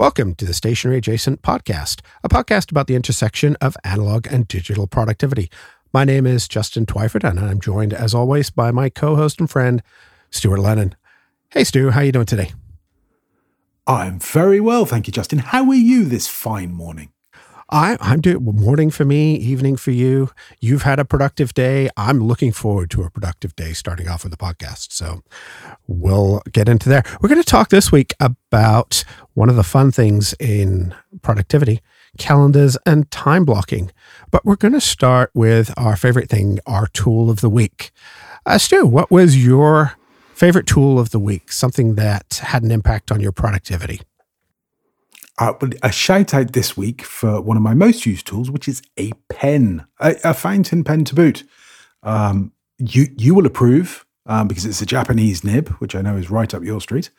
Welcome to the Stationery Adjacent Podcast, a podcast about the intersection of analog and digital productivity. My name is Justin Twyford, and I'm joined, as always, by my co-host and friend, Stuart Lennon. Hey, Stu, how you doing today? I'm very well, thank you, Justin. How are you this fine morning? I, I'm doing morning for me, evening for you. You've had a productive day. I'm looking forward to a productive day starting off with the podcast. So we'll get into there. We're going to talk this week about one of the fun things in productivity calendars and time blocking. But we're going to start with our favorite thing, our tool of the week. Uh, Stu, what was your favorite tool of the week? Something that had an impact on your productivity? Uh, a shout out this week for one of my most used tools, which is a pen, a, a fountain pen to boot. Um, you you will approve um, because it's a Japanese nib, which I know is right up your street.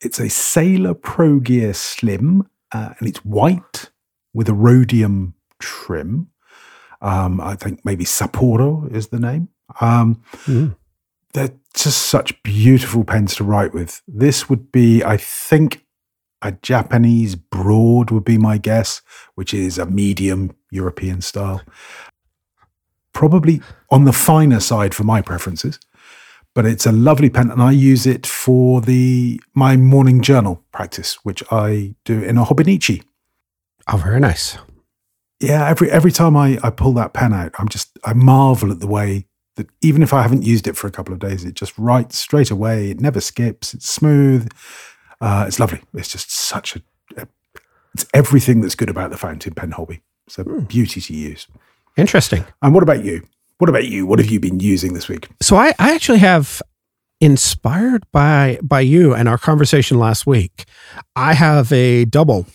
It's a Sailor Pro Gear Slim, uh, and it's white with a rhodium trim. Um, I think maybe Sapporo is the name. Um, mm. They're just such beautiful pens to write with. This would be, I think, a Japanese broad would be my guess, which is a medium European style. Probably on the finer side for my preferences, but it's a lovely pen, and I use it for the my morning journal practice, which I do in a Hobonichi. Oh, very nice. Yeah, every every time I, I pull that pen out, I'm just I marvel at the way that even if I haven't used it for a couple of days, it just writes straight away. It never skips. It's smooth. Uh, it's lovely. It's just such a, a, it's everything that's good about the fountain pen hobby. It's a hmm. beauty to use. Interesting. And what about you? What about you? What have you been using this week? So I, I actually have inspired by by you and our conversation last week. I have a double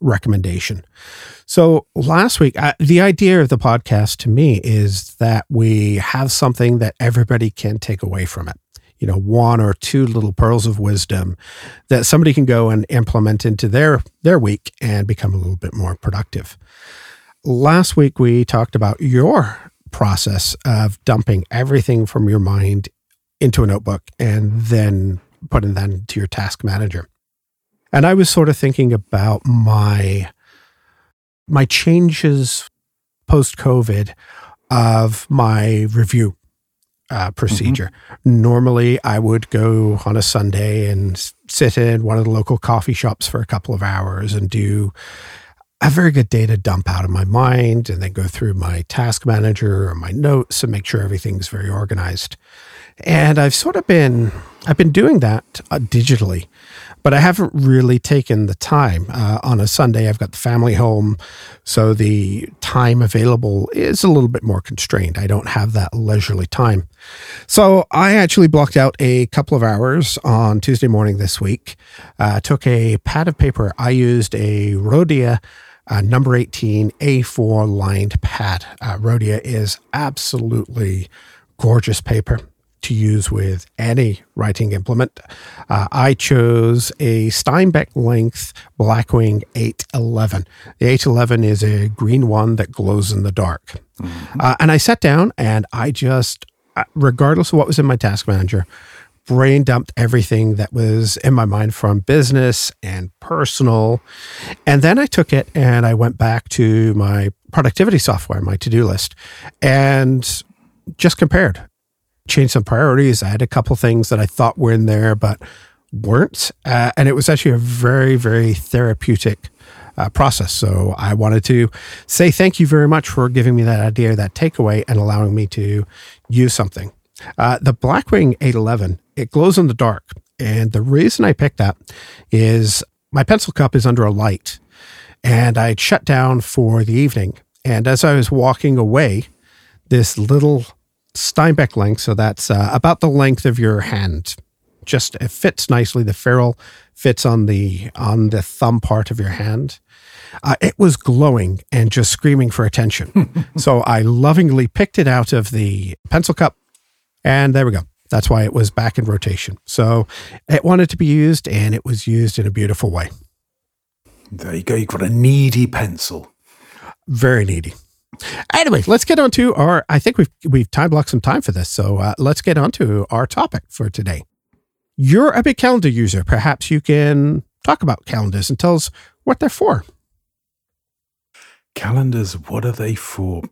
recommendation. So last week, uh, the idea of the podcast to me is that we have something that everybody can take away from it you know, one or two little pearls of wisdom that somebody can go and implement into their their week and become a little bit more productive. Last week we talked about your process of dumping everything from your mind into a notebook and then putting that into your task manager. And I was sort of thinking about my my changes post COVID of my review uh, procedure. Mm-hmm. Normally, I would go on a Sunday and sit in one of the local coffee shops for a couple of hours and do a very good data dump out of my mind and then go through my task manager or my notes and make sure everything's very organized. And I've sort of been I've been doing that uh, digitally but I haven't really taken the time. Uh, on a Sunday, I've got the family home, so the time available is a little bit more constrained. I don't have that leisurely time. So I actually blocked out a couple of hours on Tuesday morning this week. Uh, took a pad of paper. I used a Rhodia. Uh, number 18 A4 lined pad. Uh, Rhodia is absolutely gorgeous paper to use with any writing implement. Uh, I chose a Steinbeck length Blackwing 811. The 811 is a green one that glows in the dark. Mm-hmm. Uh, and I sat down and I just, uh, regardless of what was in my task manager, brain dumped everything that was in my mind from business and personal. And then I took it and I went back to my productivity software, my to do list, and just compared changed some priorities. I had a couple things that I thought were in there, but weren't. Uh, and it was actually a very, very therapeutic uh, process. So I wanted to say thank you very much for giving me that idea, that takeaway, and allowing me to use something. Uh, the Blackwing 811, it glows in the dark. And the reason I picked that is my pencil cup is under a light. And I'd shut down for the evening. And as I was walking away, this little Steinbeck length, so that's uh, about the length of your hand. Just it fits nicely. The ferrule fits on the on the thumb part of your hand. Uh, it was glowing and just screaming for attention. so I lovingly picked it out of the pencil cup, and there we go. That's why it was back in rotation. So it wanted to be used, and it was used in a beautiful way. There you go. You've got a needy pencil. Very needy. Anyway, let's get on to our. I think we've we've time blocked some time for this, so uh, let's get on to our topic for today. You're a big calendar user. Perhaps you can talk about calendars and tell us what they're for. Calendars, what are they for?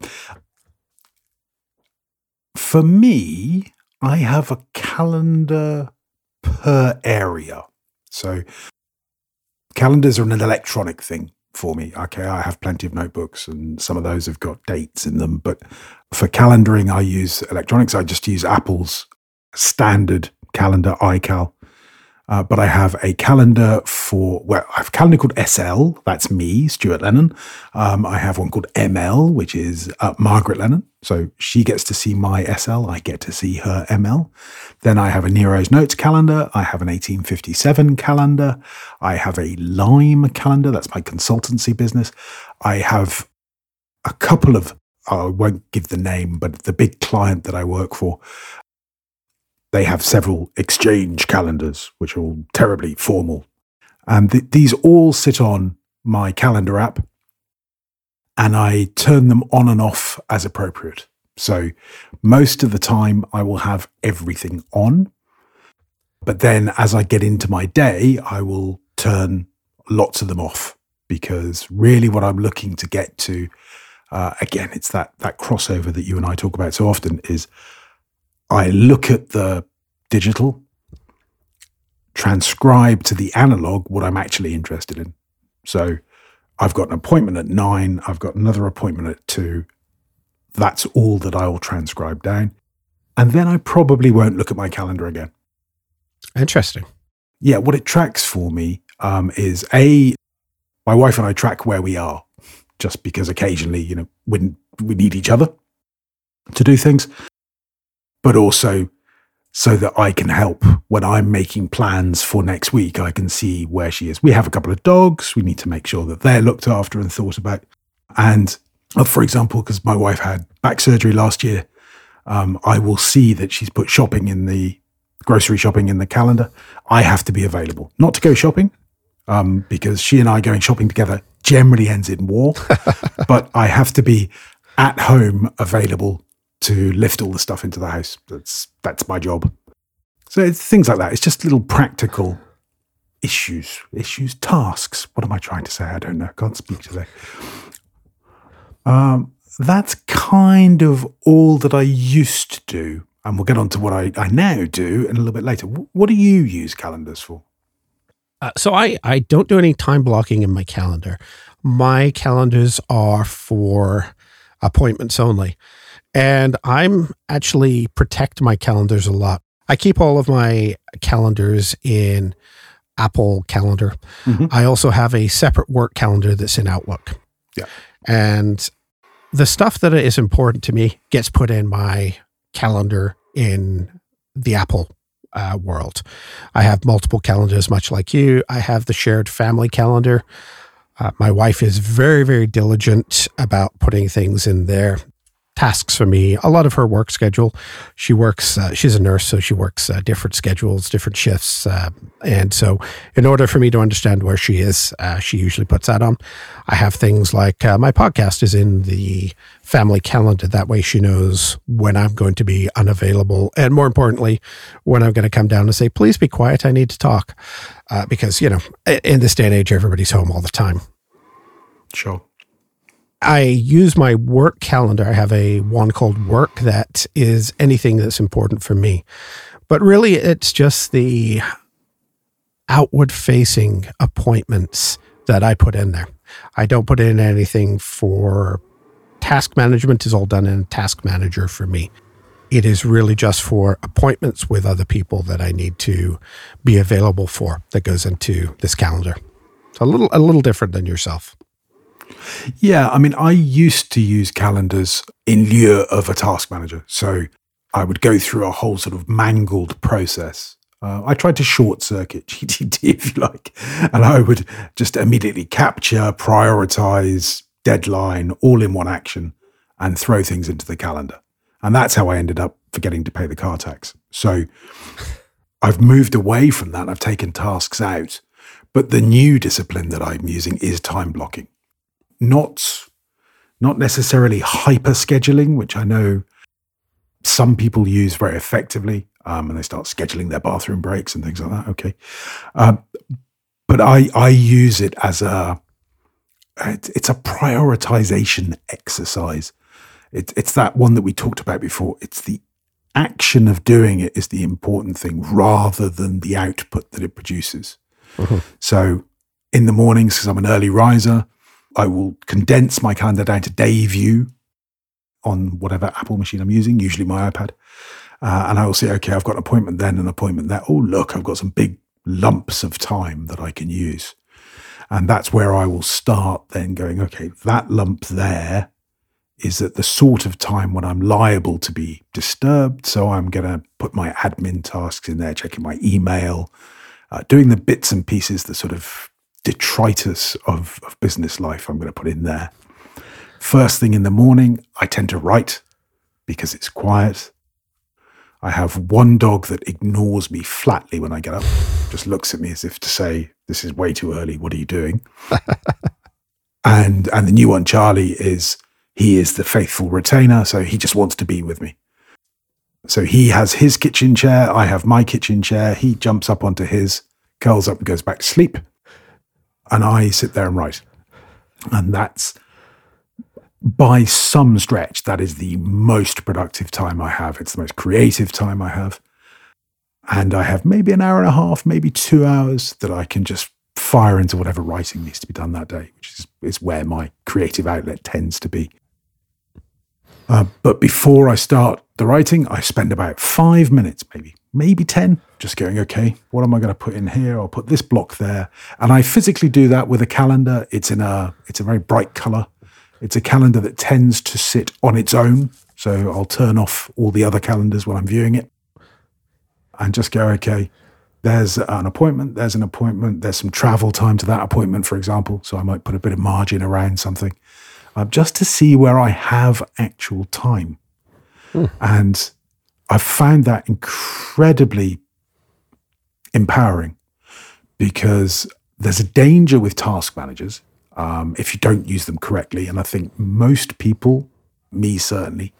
For me, I have a calendar per area. So calendars are an electronic thing for me. Okay, I have plenty of notebooks and some of those have got dates in them. But for calendaring, I use electronics. I just use Apple's standard calendar, iCal. Uh, but I have a calendar for, well, I have a calendar called SL. That's me, Stuart Lennon. Um, I have one called ML, which is uh, Margaret Lennon. So she gets to see my SL. I get to see her ML. Then I have a Nero's Notes calendar. I have an 1857 calendar. I have a Lime calendar. That's my consultancy business. I have a couple of, I won't give the name, but the big client that I work for they have several exchange calendars, which are all terribly formal. And th- these all sit on my calendar app, and I turn them on and off as appropriate. So most of the time, I will have everything on. But then as I get into my day, I will turn lots of them off because really what I'm looking to get to, uh, again, it's that, that crossover that you and I talk about so often is I look at the digital, transcribe to the analog what I'm actually interested in. So I've got an appointment at nine, I've got another appointment at two. That's all that I will transcribe down. And then I probably won't look at my calendar again. Interesting. Yeah, what it tracks for me um, is A, my wife and I track where we are, just because occasionally, you know, we, we need each other to do things, but also so that I can help when I'm making plans for next week. I can see where she is. We have a couple of dogs. We need to make sure that they're looked after and thought about. And uh, for example, because my wife had back surgery last year, um, I will see that she's put shopping in the grocery shopping in the calendar. I have to be available, not to go shopping, um, because she and I going shopping together generally ends in war. but I have to be at home available to lift all the stuff into the house. That's that's my job. So it's things like that. It's just little practical issues, issues, tasks. What am I trying to say? I don't know. Can't speak today. Um, that's kind of all that I used to do. And we'll get on to what I, I now do in a little bit later. What do you use calendars for? Uh, so I, I don't do any time blocking in my calendar. My calendars are for appointments only. And I'm actually protect my calendars a lot. I keep all of my calendars in Apple Calendar. Mm-hmm. I also have a separate work calendar that's in Outlook. Yeah. And the stuff that is important to me gets put in my calendar in the Apple uh, world. I have multiple calendars, much like you. I have the shared family calendar. Uh, my wife is very, very diligent about putting things in there tasks for me. A lot of her work schedule. She works. Uh, she's a nurse, so she works uh, different schedules, different shifts, uh, and so in order for me to understand where she is, uh, she usually puts that on. I have things like uh, my podcast is in the family calendar. That way, she knows when I'm going to be unavailable, and more importantly, when I'm going to come down and say, "Please be quiet. I need to talk," uh, because you know, in this day and age, everybody's home all the time. Sure. I use my work calendar. I have a one called work that is anything that's important for me. But really, it's just the outward facing appointments that I put in there. I don't put in anything for task management, is all done in Task Manager for me. It is really just for appointments with other people that I need to be available for that goes into this calendar. So a little a little different than yourself. Yeah, I mean, I used to use calendars in lieu of a task manager. So I would go through a whole sort of mangled process. Uh, I tried to short circuit GTD, if you like, and I would just immediately capture, prioritize, deadline all in one action and throw things into the calendar. And that's how I ended up forgetting to pay the car tax. So I've moved away from that. I've taken tasks out. But the new discipline that I'm using is time blocking not not necessarily hyper scheduling, which I know some people use very effectively, um, and they start scheduling their bathroom breaks and things like that. Okay, um, but I I use it as a it's a prioritization exercise. It, it's that one that we talked about before. It's the action of doing it is the important thing rather than the output that it produces. Mm-hmm. So in the mornings, because I'm an early riser, I will condense my calendar down to day view on whatever Apple machine I'm using, usually my iPad. Uh, and I will say, okay, I've got an appointment then, an appointment there. Oh, look, I've got some big lumps of time that I can use. And that's where I will start then going, okay, that lump there is at the sort of time when I'm liable to be disturbed. So I'm going to put my admin tasks in there, checking my email, uh, doing the bits and pieces, the sort of detritus of, of business life I'm going to put in there. First thing in the morning, I tend to write because it's quiet. I have one dog that ignores me flatly when I get up, just looks at me as if to say, This is way too early. What are you doing? and and the new one, Charlie, is he is the faithful retainer, so he just wants to be with me. So he has his kitchen chair, I have my kitchen chair. He jumps up onto his, curls up and goes back to sleep. And I sit there and write. And that's by some stretch, that is the most productive time I have. It's the most creative time I have. And I have maybe an hour and a half, maybe two hours that I can just fire into whatever writing needs to be done that day, which is, is where my creative outlet tends to be. Uh, but before I start the writing, I spend about five minutes, maybe, maybe 10, just going, okay, what am I going to put in here? I'll put this block there. And I physically do that with a calendar. It's in a, it's a very bright color. It's a calendar that tends to sit on its own. So I'll turn off all the other calendars when I'm viewing it and just go, okay, there's an appointment, there's an appointment, there's some travel time to that appointment, for example. So I might put a bit of margin around something uh, just to see where I have actual time. Mm. And I've found that incredibly empowering because there's a danger with task managers um, if you don't use them correctly. And I think most people, me certainly,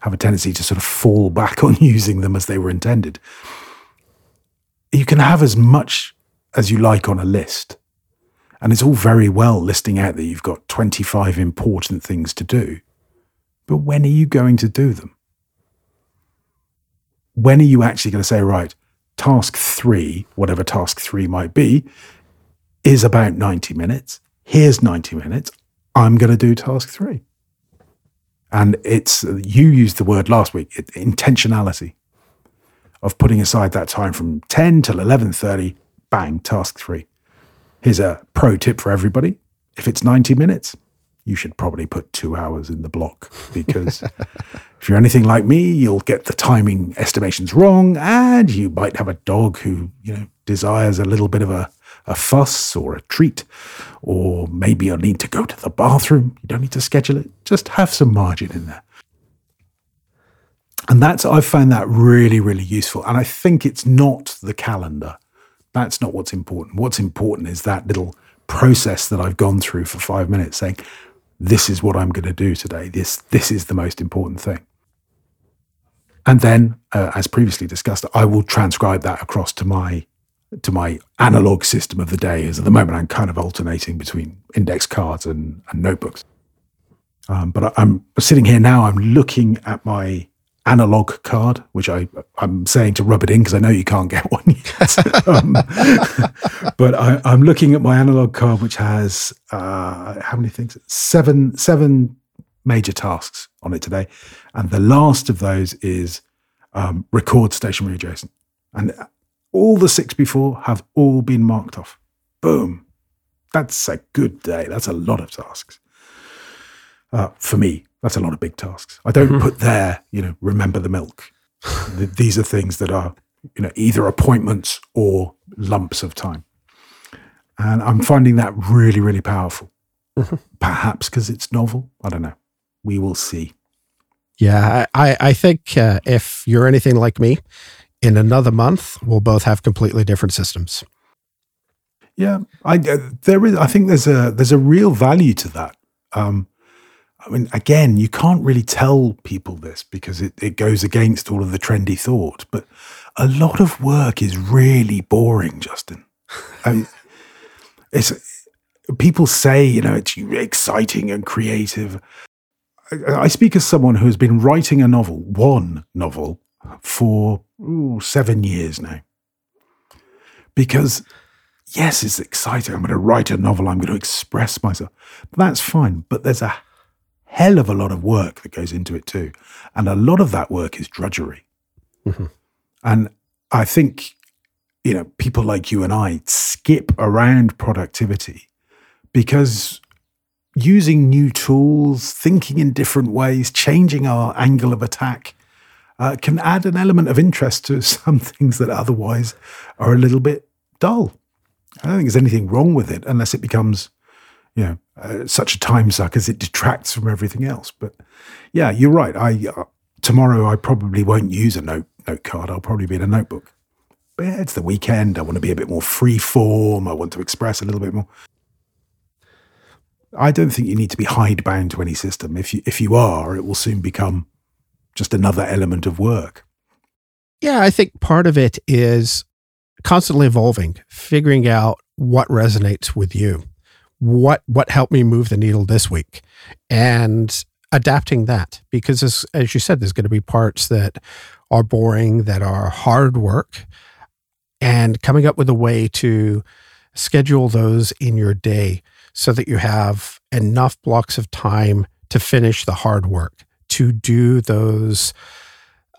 have a tendency to sort of fall back on using them as they were intended. You can have as much as you like on a list. And it's all very well listing out that you've got 25 important things to do. But when are you going to do them? When are you actually going to say, right, task three, whatever task three might be, is about 90 minutes here's 90 minutes. I'm going to do task three. And it's, you used the word last week, it, intentionality of putting aside that time from 10 till 11.30, bang, task three. Here's a pro tip for everybody. If it's 90 minutes, you should probably put two hours in the block because if you're anything like me, you'll get the timing estimations wrong and you might have a dog who, you know, desires a little bit of a a fuss or a treat, or maybe you'll need to go to the bathroom. You don't need to schedule it. Just have some margin in there. And that's, I've found that really, really useful. And I think it's not the calendar. That's not what's important. What's important is that little process that I've gone through for five minutes saying, this is what I'm going to do today. This, this is the most important thing. And then, uh, as previously discussed, I will transcribe that across to my to my analog system of the day As at the moment I'm kind of alternating between index cards and, and notebooks. Um, but I, am sitting here now, I'm looking at my analog card, which I, I'm saying to rub it in because I know you can't get one yet. um, but I, am looking at my analog card, which has uh, how many things? Seven, seven major tasks on it today. And the last of those is um, record stationery adjacent. And all the six before have all been marked off. Boom. That's a good day. That's a lot of tasks. Uh, for me, that's a lot of big tasks. I don't mm-hmm. put there, you know, remember the milk. These are things that are, you know, either appointments or lumps of time. And I'm finding that really, really powerful. Mm-hmm. Perhaps because it's novel. I don't know. We will see. Yeah, I, I think uh, if you're anything like me, in another month, we'll both have completely different systems. Yeah, I uh, there is. I think there's a there's a real value to that. Um, I mean, again, you can't really tell people this because it, it goes against all of the trendy thought. But a lot of work is really boring, Justin. I mean, it's people say, you know, it's exciting and creative. I, I speak as someone who has been writing a novel, one novel, for ooh, seven years now. Because, yes, it's exciting. I'm going to write a novel, I'm going to express myself. That's fine. But there's a hell of a lot of work that goes into it too. And a lot of that work is drudgery. Mm-hmm. And I think, you know, people like you and I skip around productivity because using new tools, thinking in different ways, changing our angle of attack uh, can add an element of interest to some things that otherwise are a little bit dull. I don't think there's anything wrong with it unless it becomes, you know, uh, such a time suck as it detracts from everything else. But yeah, you're right. I uh, tomorrow I probably won't use a note note card. I'll probably be in a notebook. But yeah, it's the weekend. I want to be a bit more free form. I want to express a little bit more. I don't think you need to be hidebound to any system. If you if you are, it will soon become just another element of work. Yeah, I think part of it is constantly evolving, figuring out what resonates with you. What what helped me move the needle this week? And adapting that because as, as you said there's going to be parts that are boring that are hard work and coming up with a way to schedule those in your day so that you have enough blocks of time to finish the hard work, to do those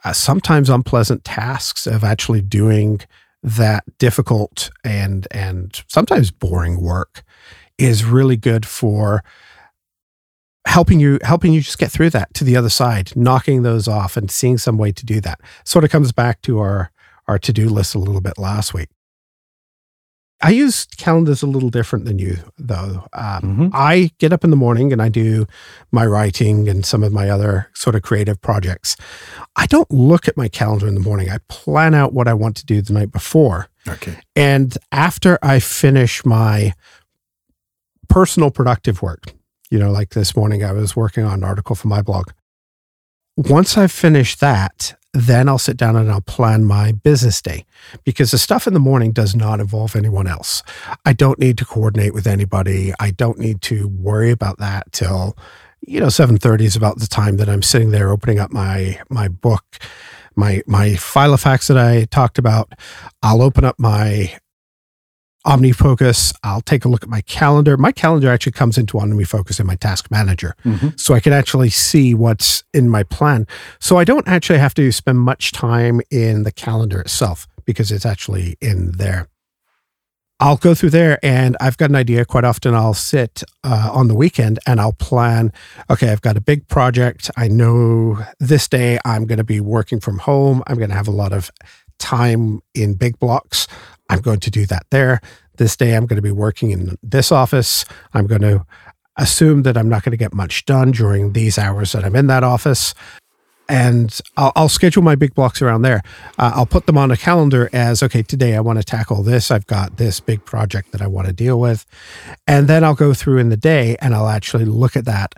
uh, sometimes unpleasant tasks of actually doing that difficult and and sometimes boring work is really good for helping you helping you just get through that to the other side knocking those off and seeing some way to do that sort of comes back to our our to-do list a little bit last week I use calendars a little different than you, though. Um, mm-hmm. I get up in the morning and I do my writing and some of my other sort of creative projects. I don't look at my calendar in the morning. I plan out what I want to do the night before. Okay. And after I finish my personal productive work, you know, like this morning, I was working on an article for my blog. Once I've finished that, then I'll sit down and I'll plan my business day because the stuff in the morning does not involve anyone else. I don't need to coordinate with anybody. I don't need to worry about that till you know 7:30 is about the time that I'm sitting there opening up my my book my my file of facts that I talked about. I'll open up my OmniFocus. I'll take a look at my calendar. My calendar actually comes into OmniFocus in my task manager. Mm-hmm. So I can actually see what's in my plan. So I don't actually have to spend much time in the calendar itself because it's actually in there. I'll go through there and I've got an idea. Quite often I'll sit uh, on the weekend and I'll plan, okay, I've got a big project. I know this day I'm going to be working from home. I'm going to have a lot of time in big blocks. I'm going to do that there. This day, I'm going to be working in this office. I'm going to assume that I'm not going to get much done during these hours that I'm in that office. And I'll, I'll schedule my big blocks around there. Uh, I'll put them on a calendar as okay, today I want to tackle this. I've got this big project that I want to deal with. And then I'll go through in the day and I'll actually look at that.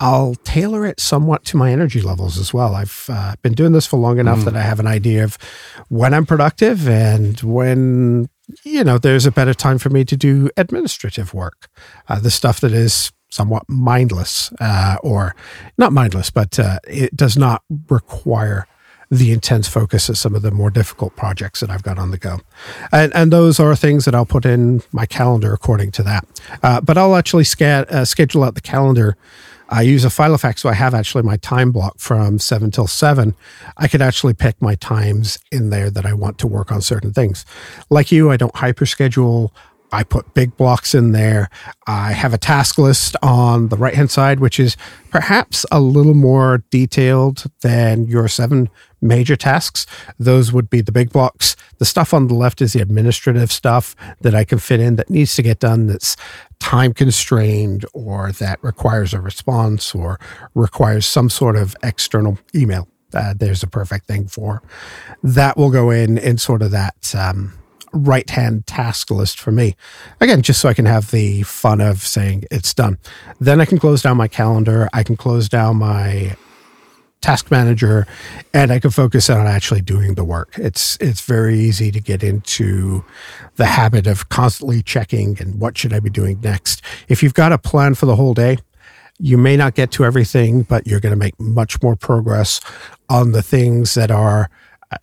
I'll tailor it somewhat to my energy levels as well. I've uh, been doing this for long enough mm. that I have an idea of when I'm productive and when you know, there's a better time for me to do administrative work, uh, the stuff that is somewhat mindless, uh, or not mindless, but uh, it does not require the intense focus of some of the more difficult projects that I've got on the go. And, and those are things that I'll put in my calendar according to that. Uh, but I'll actually sca- uh, schedule out the calendar I use a Filofax, so I have actually my time block from seven till seven. I could actually pick my times in there that I want to work on certain things. Like you, I don't hyper schedule. I put big blocks in there. I have a task list on the right hand side, which is perhaps a little more detailed than your seven major tasks. Those would be the big blocks. The stuff on the left is the administrative stuff that I can fit in that needs to get done that's time constrained or that requires a response or requires some sort of external email. Uh, there's a perfect thing for that will go in in sort of that um, right hand task list for me. Again, just so I can have the fun of saying it's done. Then I can close down my calendar. I can close down my task manager and I can focus on actually doing the work. It's it's very easy to get into the habit of constantly checking and what should I be doing next. If you've got a plan for the whole day, you may not get to everything, but you're going to make much more progress on the things that are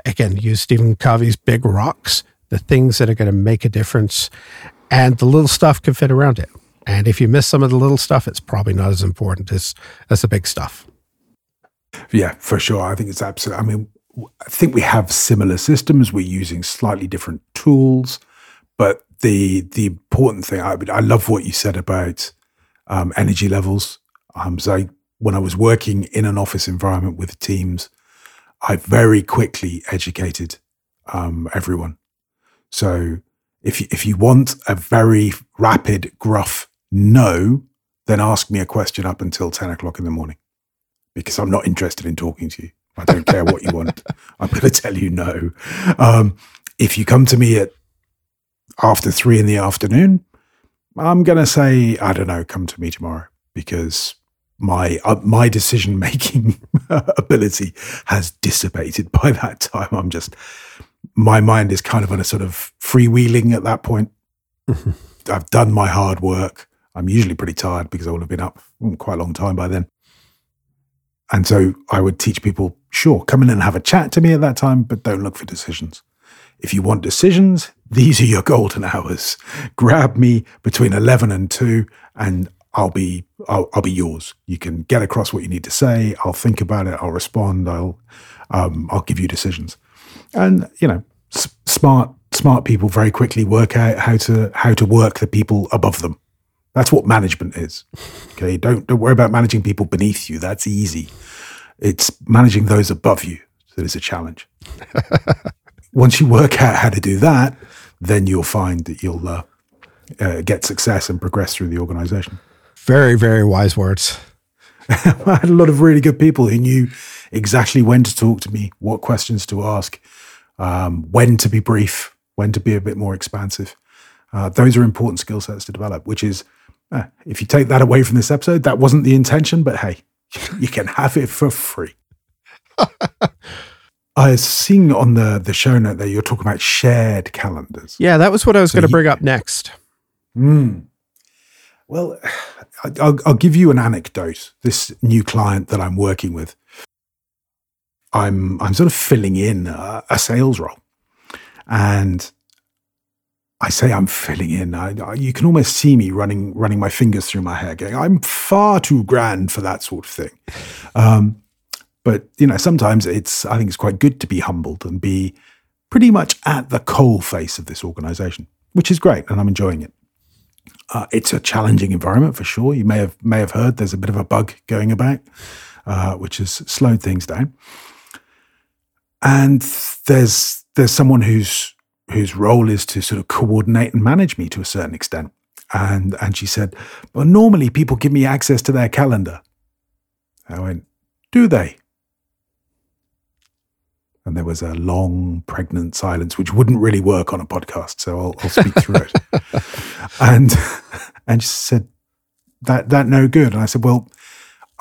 again, use Stephen Covey's big rocks, the things that are going to make a difference and the little stuff can fit around it. And if you miss some of the little stuff, it's probably not as important as as the big stuff. Yeah, for sure. I think it's absolutely. I mean, I think we have similar systems. We're using slightly different tools, but the the important thing. I I love what you said about um, energy levels. Um, so when I was working in an office environment with teams, I very quickly educated um, everyone. So if you, if you want a very rapid, gruff no, then ask me a question up until ten o'clock in the morning because I'm not interested in talking to you. I don't care what you want. I'm going to tell you no. Um, if you come to me at after three in the afternoon, I'm going to say, I don't know, come to me tomorrow because my uh, my decision making ability has dissipated by that time. I'm just my mind is kind of on a sort of freewheeling at that point. I've done my hard work. I'm usually pretty tired because I will have been up quite a long time by then. And so I would teach people, sure, come in and have a chat to me at that time, but don't look for decisions. If you want decisions, these are your golden hours. Grab me between 11 and 2 and I'll be I'll, I'll be yours. You can get across what you need to say. I'll think about it. I'll respond. I'll um, I'll give you decisions. And you know, s- smart smart people very quickly work out how to how to work the people above them. That's what management is. Okay, don't don't worry about managing people beneath you. That's easy. It's managing those above you that is a challenge. Once you work out how to do that, then you'll find that you'll uh, uh, get success and progress through the organization. Very, very wise words. I had a lot of really good people who knew exactly when to talk to me, what questions to ask, um, when to be brief, when to be a bit more expansive. Uh, those are important skill sets to develop, which is uh, if you take that away from this episode, that wasn't the intention, but hey, you can have it for free. I was seeing on the, the show note that you're talking about shared calendars. Yeah, that was what I was so going to bring up next. Mm, well, I'll, I'll give you an anecdote. This new client that I'm working with, I'm I'm sort of filling in a, a sales role, and I say I'm filling in. I, I, you can almost see me running running my fingers through my hair, going, "I'm far too grand for that sort of thing." Um, but you know, sometimes it's I think it's quite good to be humbled and be pretty much at the coal face of this organization, which is great, and I'm enjoying it. Uh, it's a challenging environment for sure. You may have may have heard there's a bit of a bug going about, uh, which has slowed things down. And there's there's someone who's whose role is to sort of coordinate and manage me to a certain extent. And and she said, "Well, normally people give me access to their calendar." I went, "Do they?" And there was a long, pregnant silence, which wouldn't really work on a podcast. So I'll, I'll speak through it. And and she said, "That that no good." And I said, "Well,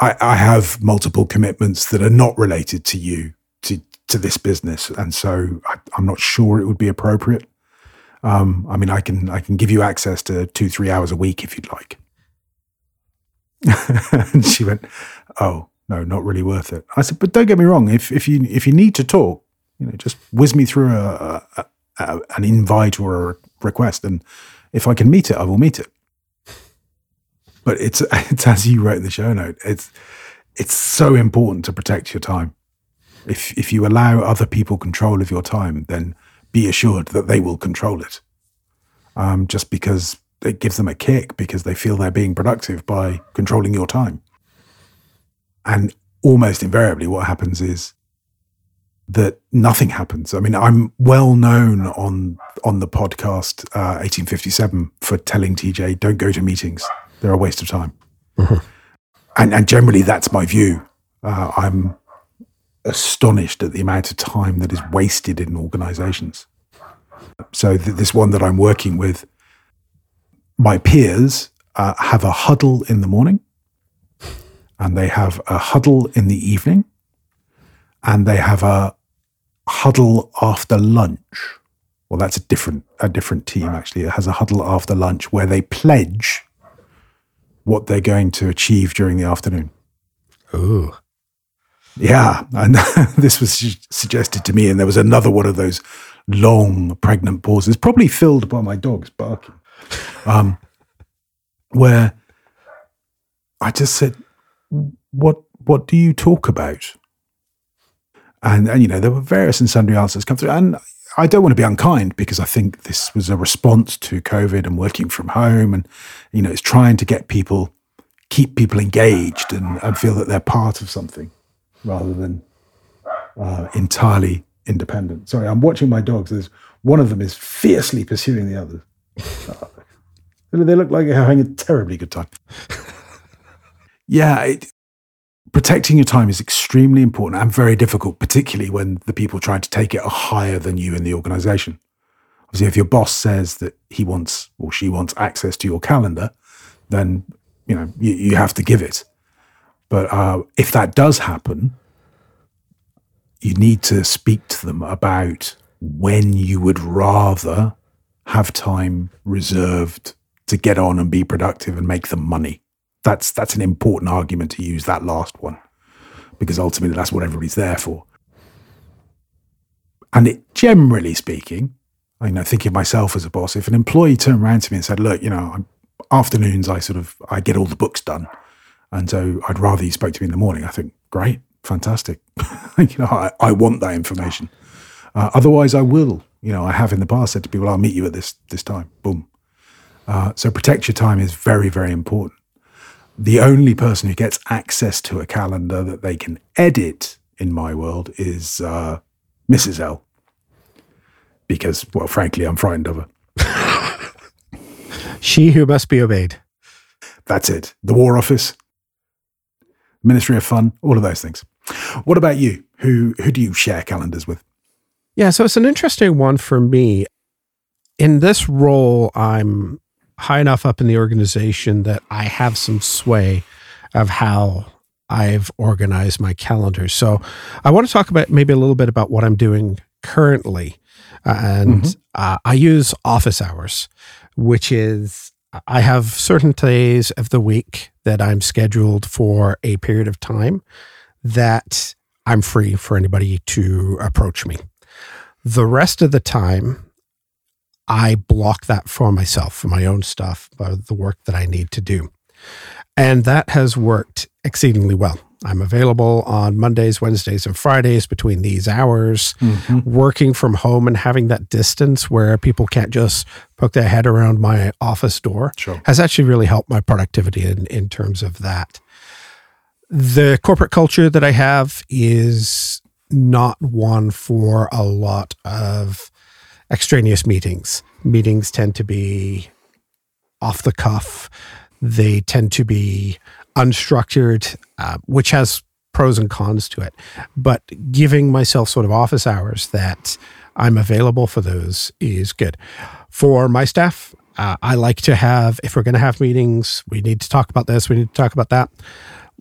I, I have multiple commitments that are not related to you to to this business, and so I, am not sure it would be appropriate. Um, I mean, I can I can give you access to two three hours a week if you'd like." and she went, "Oh no, not really worth it." I said, "But don't get me wrong. If if you if you need to talk, you know, just whiz me through a, a, a an invite or a request, and if I can meet it, I will meet it." But it's it's as you wrote in the show note. It's it's so important to protect your time. If if you allow other people control of your time, then be assured that they will control it. Um, just because it gives them a kick because they feel they're being productive by controlling your time. And almost invariably, what happens is that nothing happens. I mean, I'm well known on on the podcast uh, 1857 for telling TJ, "Don't go to meetings; they're a waste of time." Mm-hmm. And and generally, that's my view. Uh, I'm astonished at the amount of time that is wasted in organizations. So, th- this one that I'm working with, my peers uh, have a huddle in the morning and they have a huddle in the evening and they have a huddle after lunch. Well, that's a different a different team actually. It has a huddle after lunch where they pledge what they're going to achieve during the afternoon. Ooh. Yeah, and this was suggested to me, and there was another one of those long pregnant pauses, probably filled by my dogs barking, um, where I just said, "What what do you talk about?" And and you know there were various and sundry answers come through, and I don't want to be unkind because I think this was a response to COVID and working from home, and you know it's trying to get people, keep people engaged and, and feel that they're part of something rather than uh, entirely independent. Sorry, I'm watching my dogs. There's one of them is fiercely pursuing the other. they look like they're having a terribly good time. yeah, it, protecting your time is extremely important and very difficult, particularly when the people trying to take it are higher than you in the organization. Obviously, if your boss says that he wants or she wants access to your calendar, then you know you, you have to give it. But uh, if that does happen, you need to speak to them about when you would rather have time reserved to get on and be productive and make them money. That's that's an important argument to use that last one because ultimately that's what everybody's there for. And it, generally speaking, I know thinking of myself as a boss, if an employee turned around to me and said, "Look, you know, I'm, afternoons I sort of I get all the books done, and so I'd rather you spoke to me in the morning," I think, great, fantastic. you know, I, I, want that information. Uh, otherwise, I will. You know, I have in the past said to people, "I'll meet you at this this time." Boom. Uh, so protect your time is very very important the only person who gets access to a calendar that they can edit in my world is uh, Mrs. L. Because, well, frankly, I'm frightened of her. she who must be obeyed. That's it. The War Office, Ministry of Fun, all of those things. What about you? Who who do you share calendars with? Yeah, so it's an interesting one for me. In this role, I'm high enough up in the organization that I have some sway of how I've organized my calendar. So I want to talk about maybe a little bit about what I'm doing currently. And mm-hmm. uh, I use office hours, which is I have certain days of the week that I'm scheduled for a period of time that I'm free for anybody to approach me. The rest of the time, I block that for myself, for my own stuff, for the work that I need to do. And that has worked exceedingly well. I'm available on Mondays, Wednesdays, and Fridays between these hours, mm-hmm. working from home and having that distance where people can't just poke their head around my office door sure. has actually really helped my productivity in, in terms of that. The corporate culture that I have is not one for a lot of extraneous meetings. Meetings tend to be off the cuff. They tend to be unstructured, uh, which has pros and cons to it. But giving myself sort of office hours that I'm available for those is good. For my staff, uh, I like to have, if we're going to have meetings, we need to talk about this, we need to talk about that,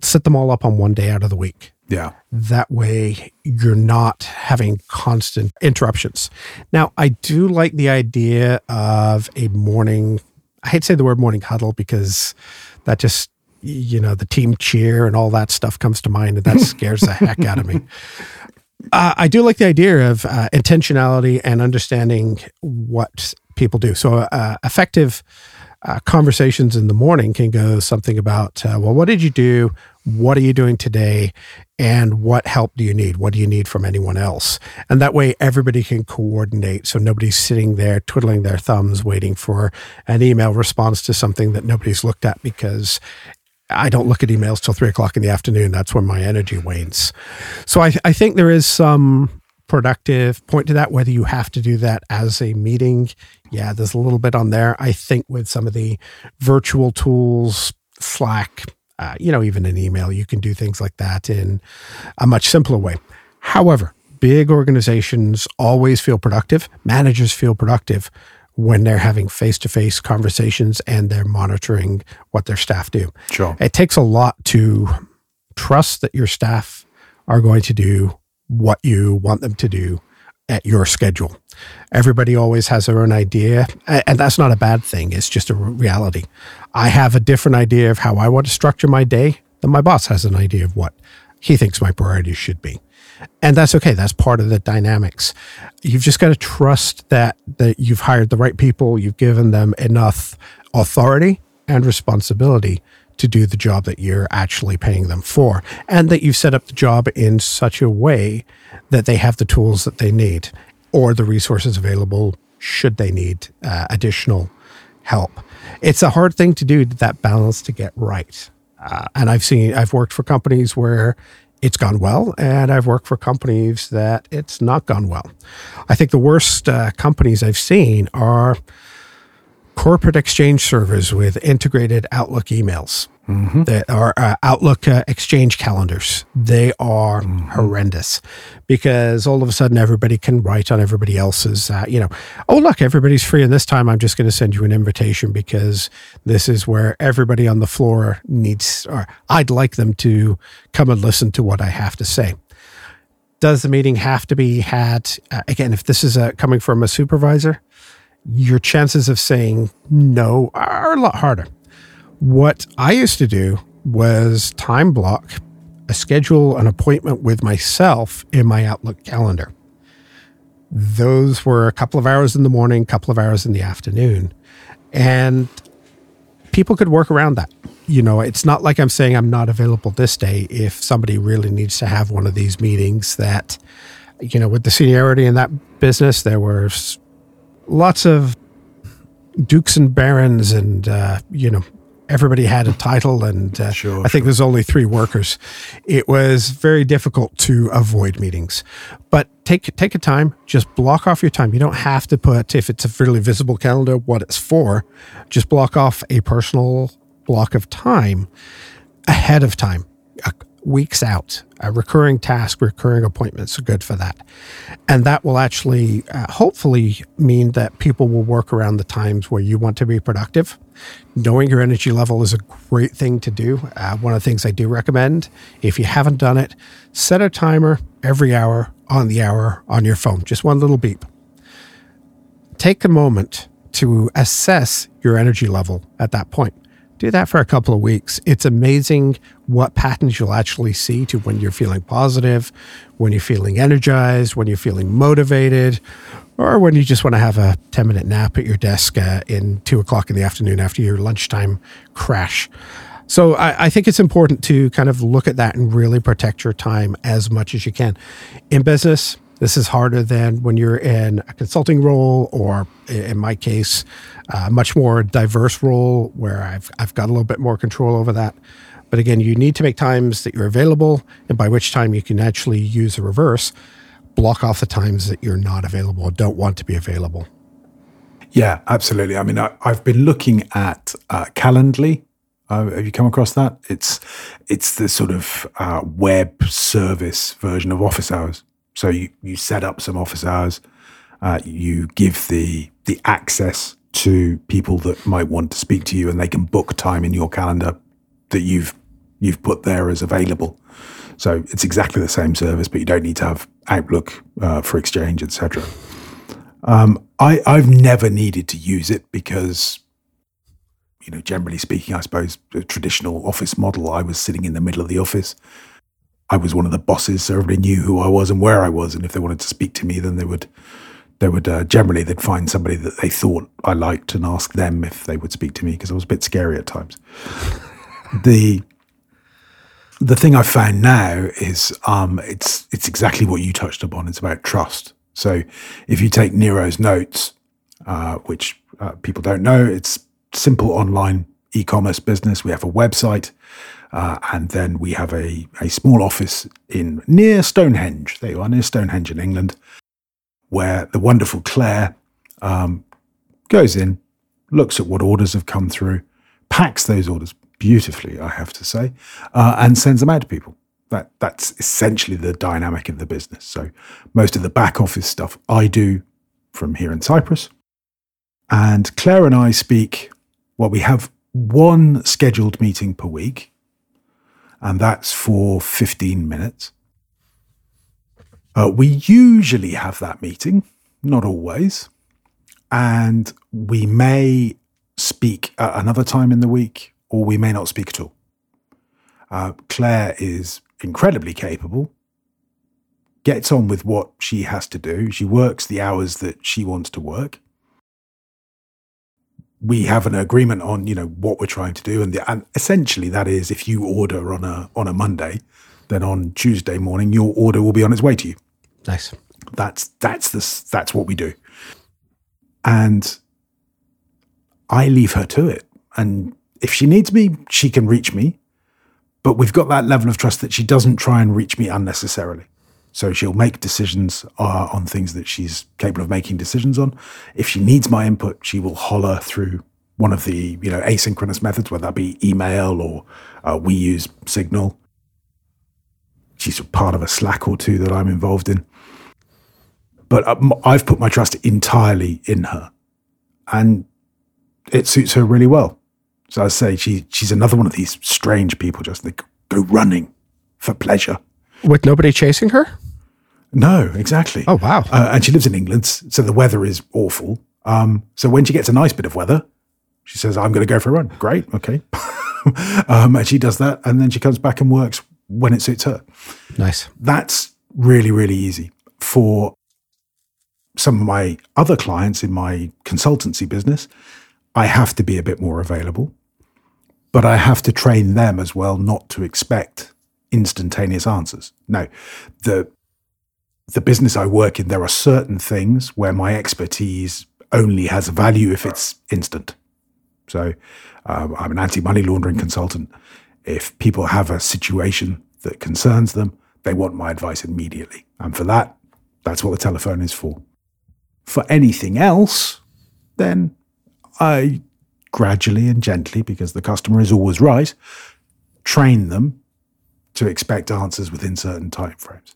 set them all up on one day out of the week. Yeah. That way you're not having constant interruptions. Now, I do like the idea of a morning, I hate to say the word morning huddle because that just, you know, the team cheer and all that stuff comes to mind and that scares the heck out of me. Uh, I do like the idea of uh, intentionality and understanding what people do. So, uh, effective uh, conversations in the morning can go something about, uh, well, what did you do? What are you doing today? And what help do you need? What do you need from anyone else? And that way everybody can coordinate. So nobody's sitting there twiddling their thumbs waiting for an email response to something that nobody's looked at because I don't look at emails till three o'clock in the afternoon. That's when my energy wanes. So I, I think there is some productive point to that, whether you have to do that as a meeting. Yeah, there's a little bit on there. I think with some of the virtual tools, Slack, uh, you know, even an email, you can do things like that in a much simpler way. However, big organizations always feel productive. Managers feel productive when they're having face to face conversations and they're monitoring what their staff do. Sure. It takes a lot to trust that your staff are going to do what you want them to do at your schedule. Everybody always has their own idea, and that's not a bad thing. It's just a reality. I have a different idea of how I want to structure my day than my boss has an idea of what he thinks my priorities should be. And that's okay. That's part of the dynamics. You've just got to trust that that you've hired the right people, you've given them enough authority and responsibility to do the job that you're actually paying them for, and that you've set up the job in such a way that they have the tools that they need or the resources available should they need uh, additional help. It's a hard thing to do that balance to get right. Uh, and I've seen, I've worked for companies where it's gone well, and I've worked for companies that it's not gone well. I think the worst uh, companies I've seen are corporate exchange servers with integrated Outlook emails. Mm-hmm. That are uh, Outlook uh, exchange calendars. They are mm-hmm. horrendous because all of a sudden everybody can write on everybody else's. Uh, you know, oh look, everybody's free, and this time I'm just going to send you an invitation because this is where everybody on the floor needs, or I'd like them to come and listen to what I have to say. Does the meeting have to be had uh, again? If this is uh, coming from a supervisor, your chances of saying no are a lot harder. What I used to do was time block, a schedule an appointment with myself in my Outlook calendar. Those were a couple of hours in the morning, a couple of hours in the afternoon. And people could work around that. You know, it's not like I'm saying I'm not available this day if somebody really needs to have one of these meetings that, you know, with the seniority in that business, there were lots of dukes and barons, and uh, you know everybody had a title, and uh, sure, I think sure. there's only three workers. It was very difficult to avoid meetings, but take take a time, just block off your time. You don't have to put if it's a fairly visible calendar what it's for. Just block off a personal block of time ahead of time weeks out. A recurring task, recurring appointments are good for that. And that will actually uh, hopefully mean that people will work around the times where you want to be productive. Knowing your energy level is a great thing to do. Uh, one of the things I do recommend, if you haven't done it, set a timer every hour on the hour on your phone, just one little beep. Take a moment to assess your energy level at that point do that for a couple of weeks. It's amazing what patterns you'll actually see to when you're feeling positive, when you're feeling energized, when you're feeling motivated, or when you just want to have a 10 minute nap at your desk uh, in two o'clock in the afternoon after your lunchtime crash. So I, I, think it's important to kind of look at that and really protect your time as much as you can. In business, this is harder than when you're in a consulting role, or in my case, a much more diverse role where I've, I've got a little bit more control over that. But again, you need to make times that you're available, and by which time you can actually use the reverse, block off the times that you're not available, don't want to be available. Yeah, absolutely. I mean, I, have been looking at uh, Calendly. Uh, have you come across that? It's it's the sort of uh, web service version of office hours. So you, you set up some office hours, uh, you give the the access to people that might want to speak to you, and they can book time in your calendar that you've you've put there as available. So it's exactly the same service, but you don't need to have Outlook uh, for Exchange, etc. Um, I I've never needed to use it because you know, generally speaking, I suppose the traditional office model, I was sitting in the middle of the office I was one of the bosses, so everybody knew who I was and where I was. And if they wanted to speak to me, then they would, they would uh, generally they'd find somebody that they thought I liked and ask them if they would speak to me because I was a bit scary at times. the the thing I found now is um, it's it's exactly what you touched upon. It's about trust. So if you take Nero's notes, uh, which uh, people don't know, it's simple online e-commerce business. We have a website. Uh, and then we have a, a small office in near Stonehenge. There you are, near Stonehenge in England, where the wonderful Claire um, goes in, looks at what orders have come through, packs those orders beautifully, I have to say, uh, and sends them out to people. That that's essentially the dynamic of the business. So most of the back office stuff I do from here in Cyprus, and Claire and I speak. Well, we have one scheduled meeting per week and that's for 15 minutes. Uh, we usually have that meeting, not always. And we may speak at another time in the week, or we may not speak at all. Uh, Claire is incredibly capable, gets on with what she has to do. She works the hours that she wants to work. We have an agreement on, you know, what we're trying to do, and, the, and essentially that is if you order on a on a Monday, then on Tuesday morning your order will be on its way to you. Nice. That's that's the that's what we do, and I leave her to it. And if she needs me, she can reach me. But we've got that level of trust that she doesn't try and reach me unnecessarily. So she'll make decisions uh, on things that she's capable of making decisions on. If she needs my input, she will holler through one of the you know asynchronous methods, whether that be email or uh, we use Signal. She's part of a Slack or two that I'm involved in. But uh, I've put my trust entirely in her, and it suits her really well. So I say she she's another one of these strange people, just that go running for pleasure with nobody chasing her. No, exactly. Oh wow! Uh, and she lives in England, so the weather is awful. Um, so when she gets a nice bit of weather, she says, "I'm going to go for a run." Great, okay. um, and she does that, and then she comes back and works when it suits her. Nice. That's really really easy for some of my other clients in my consultancy business. I have to be a bit more available, but I have to train them as well not to expect instantaneous answers. No, the the business I work in, there are certain things where my expertise only has value if it's instant. So um, I'm an anti money laundering consultant. If people have a situation that concerns them, they want my advice immediately. And for that, that's what the telephone is for. For anything else, then I gradually and gently, because the customer is always right, train them to expect answers within certain timeframes.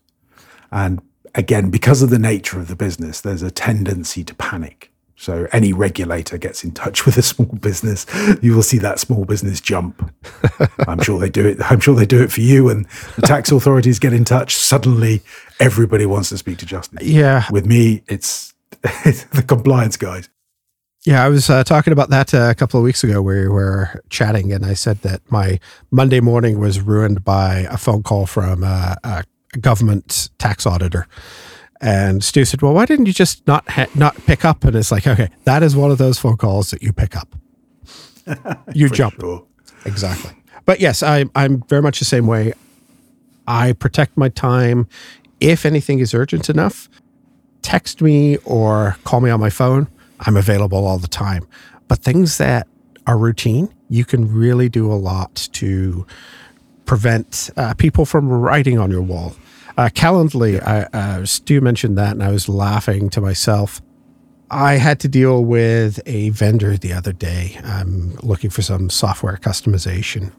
And again, because of the nature of the business, there's a tendency to panic. So any regulator gets in touch with a small business, you will see that small business jump. I'm sure they do it. I'm sure they do it for you. And the tax authorities get in touch. Suddenly, everybody wants to speak to Justin. Yeah. With me, it's, it's the compliance guys. Yeah, I was uh, talking about that uh, a couple of weeks ago. We were chatting, and I said that my Monday morning was ruined by a phone call from uh, a government tax auditor. And Stu said, "Well, why didn't you just not ha- not pick up?" And it's like, okay, that is one of those phone calls that you pick up. You jump Sure. exactly. But yes, I, I'm very much the same way. I protect my time. If anything is urgent enough, text me or call me on my phone. I'm available all the time. But things that are routine, you can really do a lot to prevent uh, people from writing on your wall. Uh, Calendly, I, uh, Stu mentioned that, and I was laughing to myself. I had to deal with a vendor the other day. I'm looking for some software customization.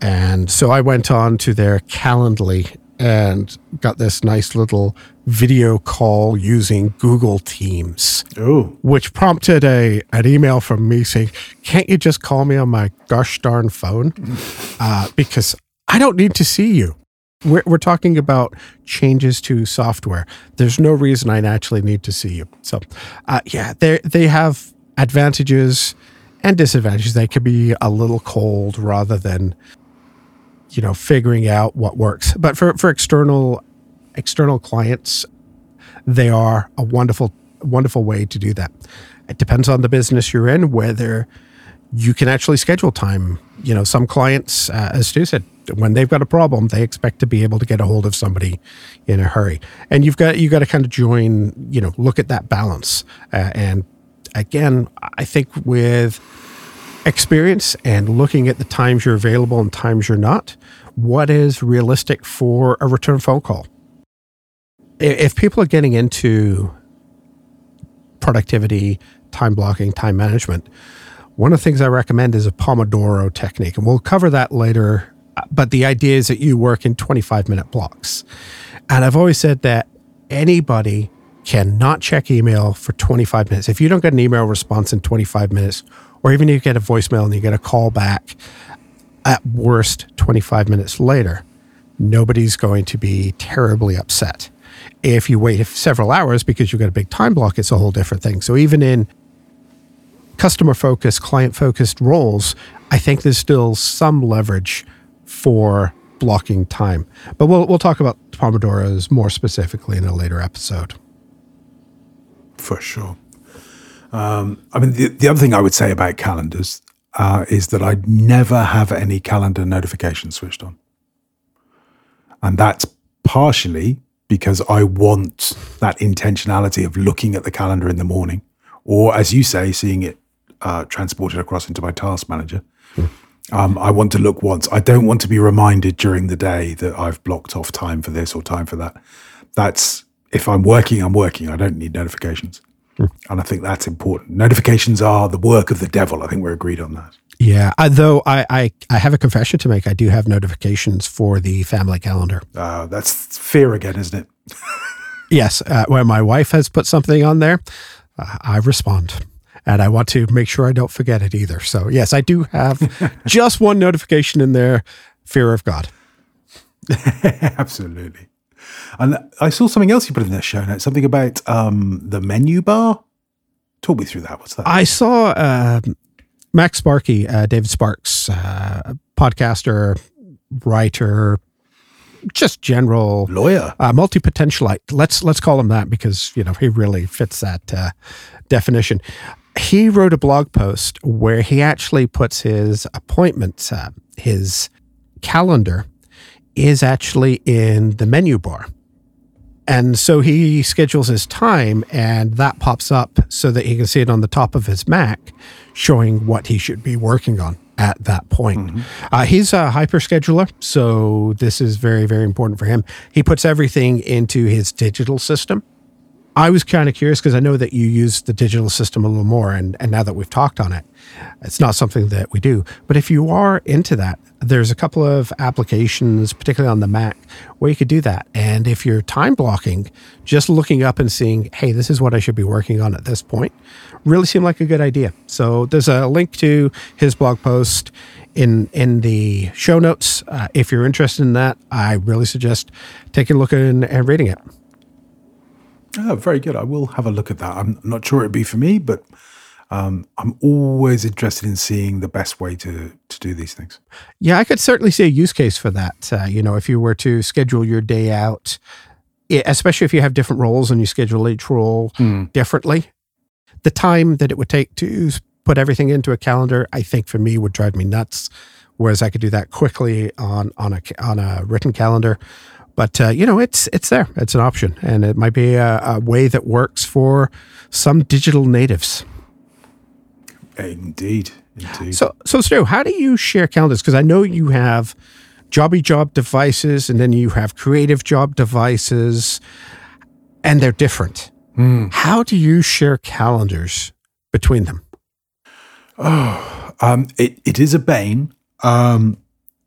And so I went on to their Calendly and got this nice little video call using Google Teams, Oh, which prompted a an email from me saying, "Can't you just call me on my gosh darn phone? Uh, because I don't need to see you." We're, we're talking about changes to software. There's no reason I actually need to see you. So, uh, yeah, they they have advantages and disadvantages. They could be a little cold rather than you know figuring out what works. But for for external external clients, they are a wonderful wonderful way to do that. It depends on the business you're in whether you can actually schedule time. You know, some clients, uh, as Stu said, when they've got a problem, they expect to be able to get a hold of somebody in a hurry. And you've got you got to kind of join. You know, look at that balance. Uh, and again, I think with experience and looking at the times you're available and times you're not, what is realistic for a return phone call? If people are getting into productivity, time blocking, time management, one of the things I recommend is a Pomodoro technique, and we'll cover that later. But the idea is that you work in 25 minute blocks. And I've always said that anybody cannot check email for 25 minutes. If you don't get an email response in 25 minutes, or even if you get a voicemail and you get a call back at worst 25 minutes later, nobody's going to be terribly upset. If you wait several hours because you've got a big time block, it's a whole different thing. So even in customer focused, client focused roles, I think there's still some leverage for blocking time. But we'll we'll talk about Pomodoros more specifically in a later episode. For sure. Um, I mean, the, the other thing I would say about calendars uh, is that I never have any calendar notifications switched on. And that's partially because I want that intentionality of looking at the calendar in the morning, or as you say, seeing it uh, transported across into my task manager. Um, I want to look once. I don't want to be reminded during the day that I've blocked off time for this or time for that. That's if I'm working, I'm working. I don't need notifications. And I think that's important. Notifications are the work of the devil. I think we're agreed on that. Yeah, uh, though I, I I have a confession to make. I do have notifications for the family calendar. Uh, that's fear again, isn't it? yes, uh, when my wife has put something on there, uh, I respond, and I want to make sure I don't forget it either. So yes, I do have just one notification in there. Fear of God. Absolutely. And I saw something else you put in the show notes, something about um, the menu bar. Talk me through that. What's that? I saw uh, MacSparky, uh, David Sparks, uh, podcaster, writer, just general lawyer, uh, multi potentialite. Let's let's call him that because you know he really fits that uh, definition. He wrote a blog post where he actually puts his appointments, uh, his calendar is actually in the menu bar. And so he schedules his time, and that pops up so that he can see it on the top of his Mac, showing what he should be working on at that point. Mm-hmm. Uh, he's a hyper scheduler, so this is very, very important for him. He puts everything into his digital system. I was kind of curious because I know that you use the digital system a little more, and, and now that we've talked on it, it's not something that we do. But if you are into that, there's a couple of applications, particularly on the Mac, where you could do that. And if you're time blocking, just looking up and seeing, hey, this is what I should be working on at this point, really seemed like a good idea. So there's a link to his blog post in in the show notes. Uh, if you're interested in that, I really suggest taking a look and, and reading it. Oh, very good. I will have a look at that. I'm not sure it'd be for me, but um, I'm always interested in seeing the best way to to do these things. Yeah, I could certainly see a use case for that. Uh, you know, if you were to schedule your day out, especially if you have different roles and you schedule each role mm. differently, the time that it would take to put everything into a calendar, I think for me would drive me nuts. Whereas I could do that quickly on on a on a written calendar. But uh, you know, it's it's there. It's an option, and it might be a, a way that works for some digital natives. Indeed, indeed. So, so Stu, how do you share calendars? Because I know you have jobby job devices, and then you have creative job devices, and they're different. Mm. How do you share calendars between them? Oh, um, it, it is a bane. Um,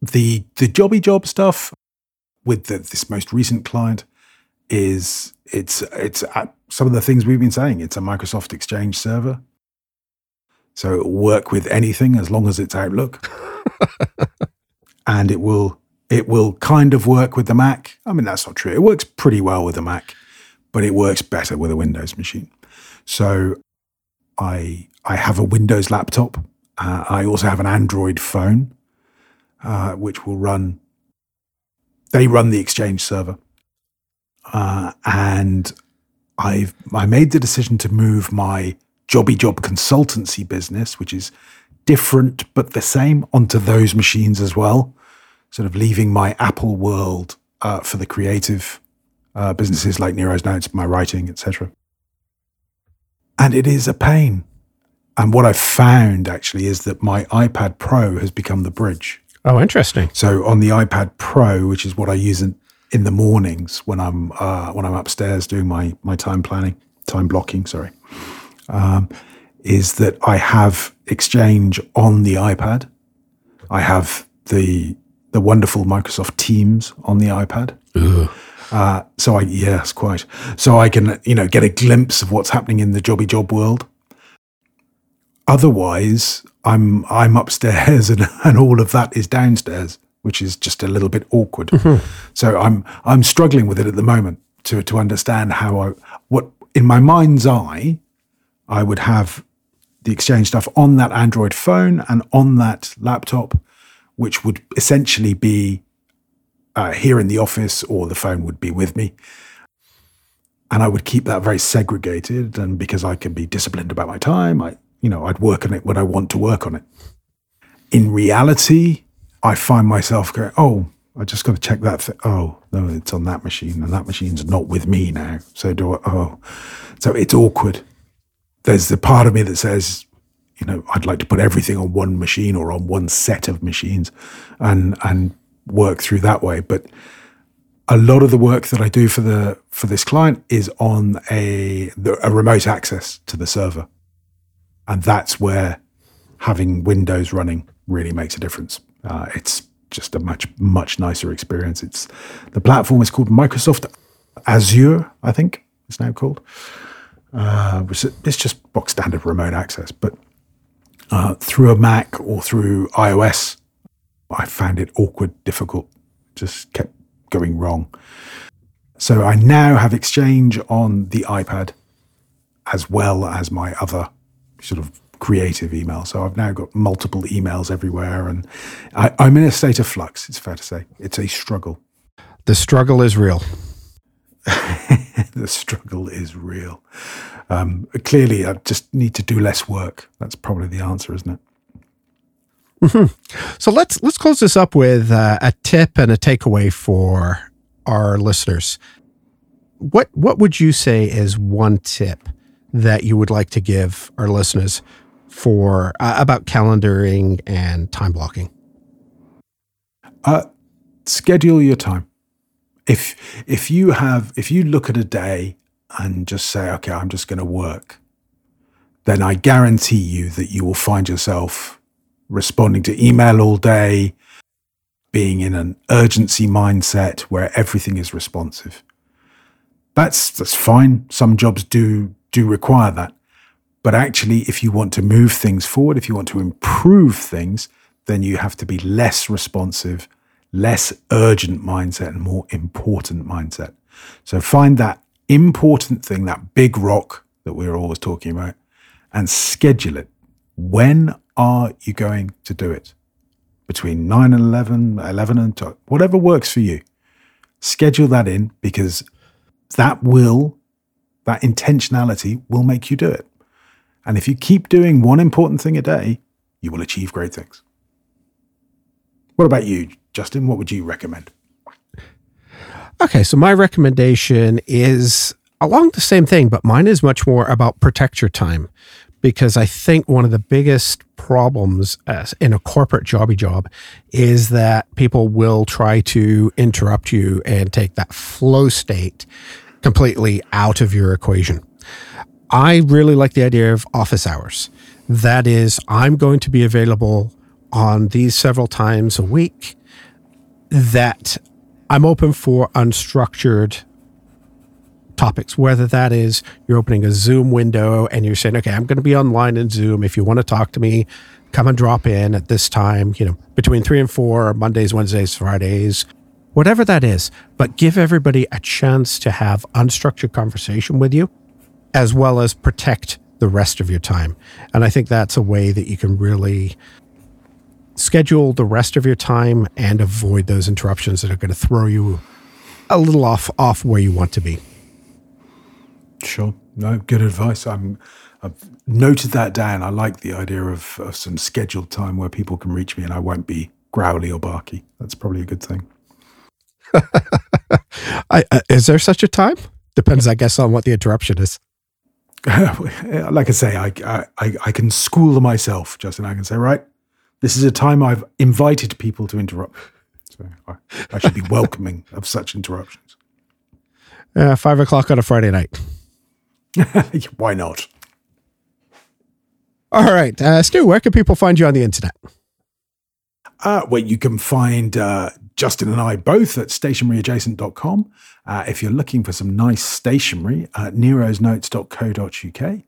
the the jobby job stuff with the, this most recent client is it's it's uh, some of the things we've been saying. It's a Microsoft Exchange server, so it will work with anything as long as it's Outlook, and it will it will kind of work with the Mac. I mean, that's not true. It works pretty well with the Mac, but it works better with a Windows machine. So I I have a Windows laptop. Uh, I also have an Android phone, uh, which will run they run the Exchange server, uh, and I've I made the decision to move my jobby job consultancy business, which is different but the same, onto those machines as well. Sort of leaving my Apple world uh, for the creative uh, businesses like Nero's Notes, my writing, etc. And it is a pain. And what I've found actually is that my iPad Pro has become the bridge. Oh, interesting. So on the iPad Pro, which is what I use in, in the mornings when I'm uh, when I'm upstairs doing my my time planning, time blocking. Sorry, um, is that I have Exchange on the iPad. I have the the wonderful Microsoft Teams on the iPad. Uh, so I yes, quite. So I can you know get a glimpse of what's happening in the jobby job world. Otherwise, I'm I'm upstairs and, and all of that is downstairs, which is just a little bit awkward. Mm-hmm. So I'm I'm struggling with it at the moment. to to understand how I what in my mind's eye I would have the Exchange stuff on that Android phone and on that laptop, which would essentially be uh, here in the office, or the phone would be with me. And I would keep that very segregated, and because I can be disciplined about my time, I you know I'd work on it when I want to work on it. In reality, I find myself going, oh, I just got to check that. Th- oh, no, it's on that machine, and that machine's not with me now. So do I? Oh, so it's awkward. There's the part of me that says, you know, I'd like to put everything on one machine or on one set of machines, and and work through that way. But a lot of the work that I do for the for this client is on a a remote access to the server, and that's where having Windows running really makes a difference. Uh, it's just a much much nicer experience. It's the platform is called Microsoft Azure, I think it's now called. Uh, it's just box standard remote access, but uh, through a Mac or through iOS, I found it awkward, difficult, just kept going wrong. So I now have Exchange on the iPad as well as my other sort of creative email. So I've now got multiple emails everywhere, and I, am in a state of flux. It's fair to say it's a struggle. The struggle is real. the struggle is real. Um, clearly, I just need to do less work. That's probably the answer, isn't it? Mm-hmm. So let's let's close this up with uh, a tip and a takeaway for our listeners. What what would you say is one tip that you would like to give our listeners for uh, about calendaring and time blocking? Uh, schedule your time. If if you have if you look at a day and just say, okay, I'm just going to work, then I guarantee you that you will find yourself responding to email all day, being in an urgency mindset where everything is responsive. That's that's fine. Some jobs do do require that. But actually, if you want to move things forward, if you want to improve things, then you have to be less responsive, less urgent mindset, and more important mindset. So find that important thing, that big rock that we're always talking about, and schedule it. When are you going to do it? Between 9 and 11, 11 and 12, whatever works for you. Schedule that in because that will, that intentionality will make you do it. And if you keep doing one important thing a day, you will achieve great things. What about you, Justin? What would you recommend? Okay, so my recommendation is along the same thing, but mine is much more about protect your time because I think one of the biggest problems uh, in a corporate jobby job is that people will try to interrupt you and take that flow state completely out of your equation. I really like the idea of office hours. That is, I'm going to be available on these several times a week that I'm open for unstructured topics, whether that is you're opening a Zoom window and you're saying, okay, I'm going to be online in Zoom. If you want to talk to me, come and drop in at this time, you know, between three and four, Mondays, Wednesdays, Fridays, whatever that is. But give everybody a chance to have unstructured conversation with you as well as protect the rest of your time. And I think that's a way that you can really schedule the rest of your time and avoid those interruptions that are going to throw you a little off off where you want to be. Sure. No, good advice. I'm I've noted that down. I like the idea of, of some scheduled time where people can reach me and I won't be growly or barky. That's probably a good thing. I, uh, is there such a time? Depends, I guess, on what the interruption is. like I say, I, I, I can school myself, Justin. I can say, right, this is a time I've invited people to interrupt. So I, I should be welcoming of such interruptions. Uh, five o'clock on a Friday night. Why not? All right. Uh, Stu, where can people find you on the internet? Uh, well, you can find uh, Justin and I both at stationeryadjacent.com. Uh, if you're looking for some nice stationery, uh, nerosnotes.co.uk.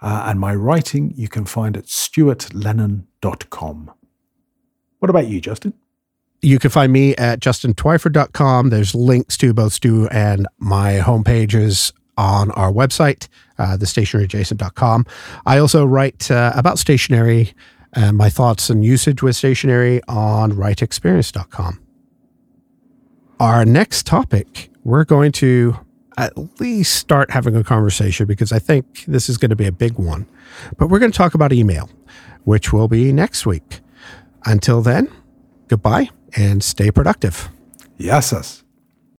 Uh, and my writing you can find at stuartlennon.com. What about you, Justin? You can find me at justintwyford.com. There's links to both Stu and my homepages on our website, uh, thestationeryadjacent.com. I also write uh, about stationery and my thoughts and usage with stationery on writeexperience.com. Our next topic, we're going to at least start having a conversation because I think this is going to be a big one. But we're going to talk about email, which will be next week. Until then, goodbye and stay productive. Yes, us.